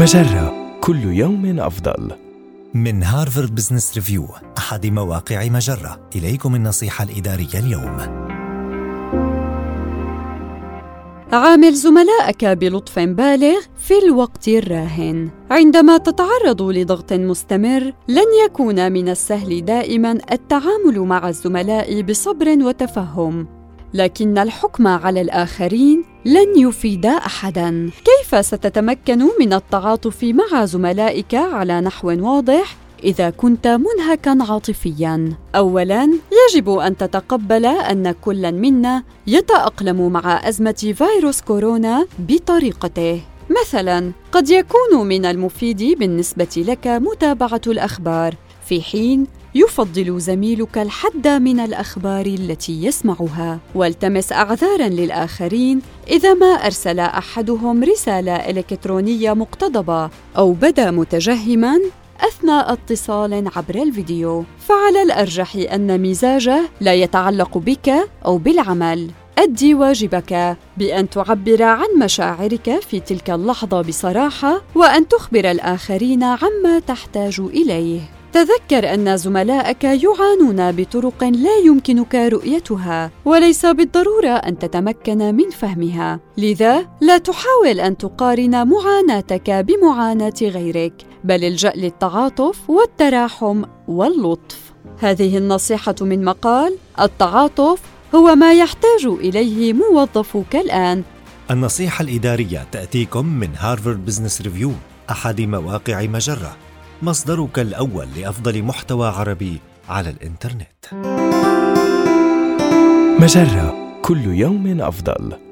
مجرة. كل يوم أفضل. من هارفارد بزنس ريفيو أحد مواقع مجرة. إليكم النصيحة الإدارية اليوم. عامل زملائك بلطف بالغ في الوقت الراهن. عندما تتعرض لضغط مستمر لن يكون من السهل دائما التعامل مع الزملاء بصبر وتفهم. لكن الحكم على الآخرين لن يفيد أحدا. كيف ستتمكن من التعاطف مع زملائك على نحو واضح إذا كنت منهكا عاطفيا؟ اولا يجب أن تتقبل أن كل منا يتأقلم مع أزمة فيروس كورونا بطريقته. مثلا قد يكون من المفيد بالنسبة لك متابعة الأخبار. في حين يفضل زميلك الحد من الأخبار التي يسمعها. والتمس اعذارا للآخرين إذا ما أرسل أحدهم رسالة إلكترونية مقتضبة أو بدا متجهما أثناء اتصال عبر الفيديو. فعلى الأرجح أن مزاجه لا يتعلق بك أو بالعمل. أدي واجبك بأن تعبر عن مشاعرك في تلك اللحظة بصراحة وأن تخبر الآخرين عما تحتاج إليه. تذكر أن زملائك يعانون بطرق لا يمكنك رؤيتها وليس بالضرورة أن تتمكن من فهمها لذا لا تحاول أن تقارن معاناتك بمعاناة غيرك بل الجأ للتعاطف والتراحم واللطف هذه النصيحة من مقال التعاطف هو ما يحتاج إليه موظفوك الان النصيحة الإدارية تأتيكم من هارفارد بزنس ريفيو أحد مواقع مجرة مصدرك الأول لأفضل محتوى عربي على الإنترنت. مجرة كل يوم أفضل.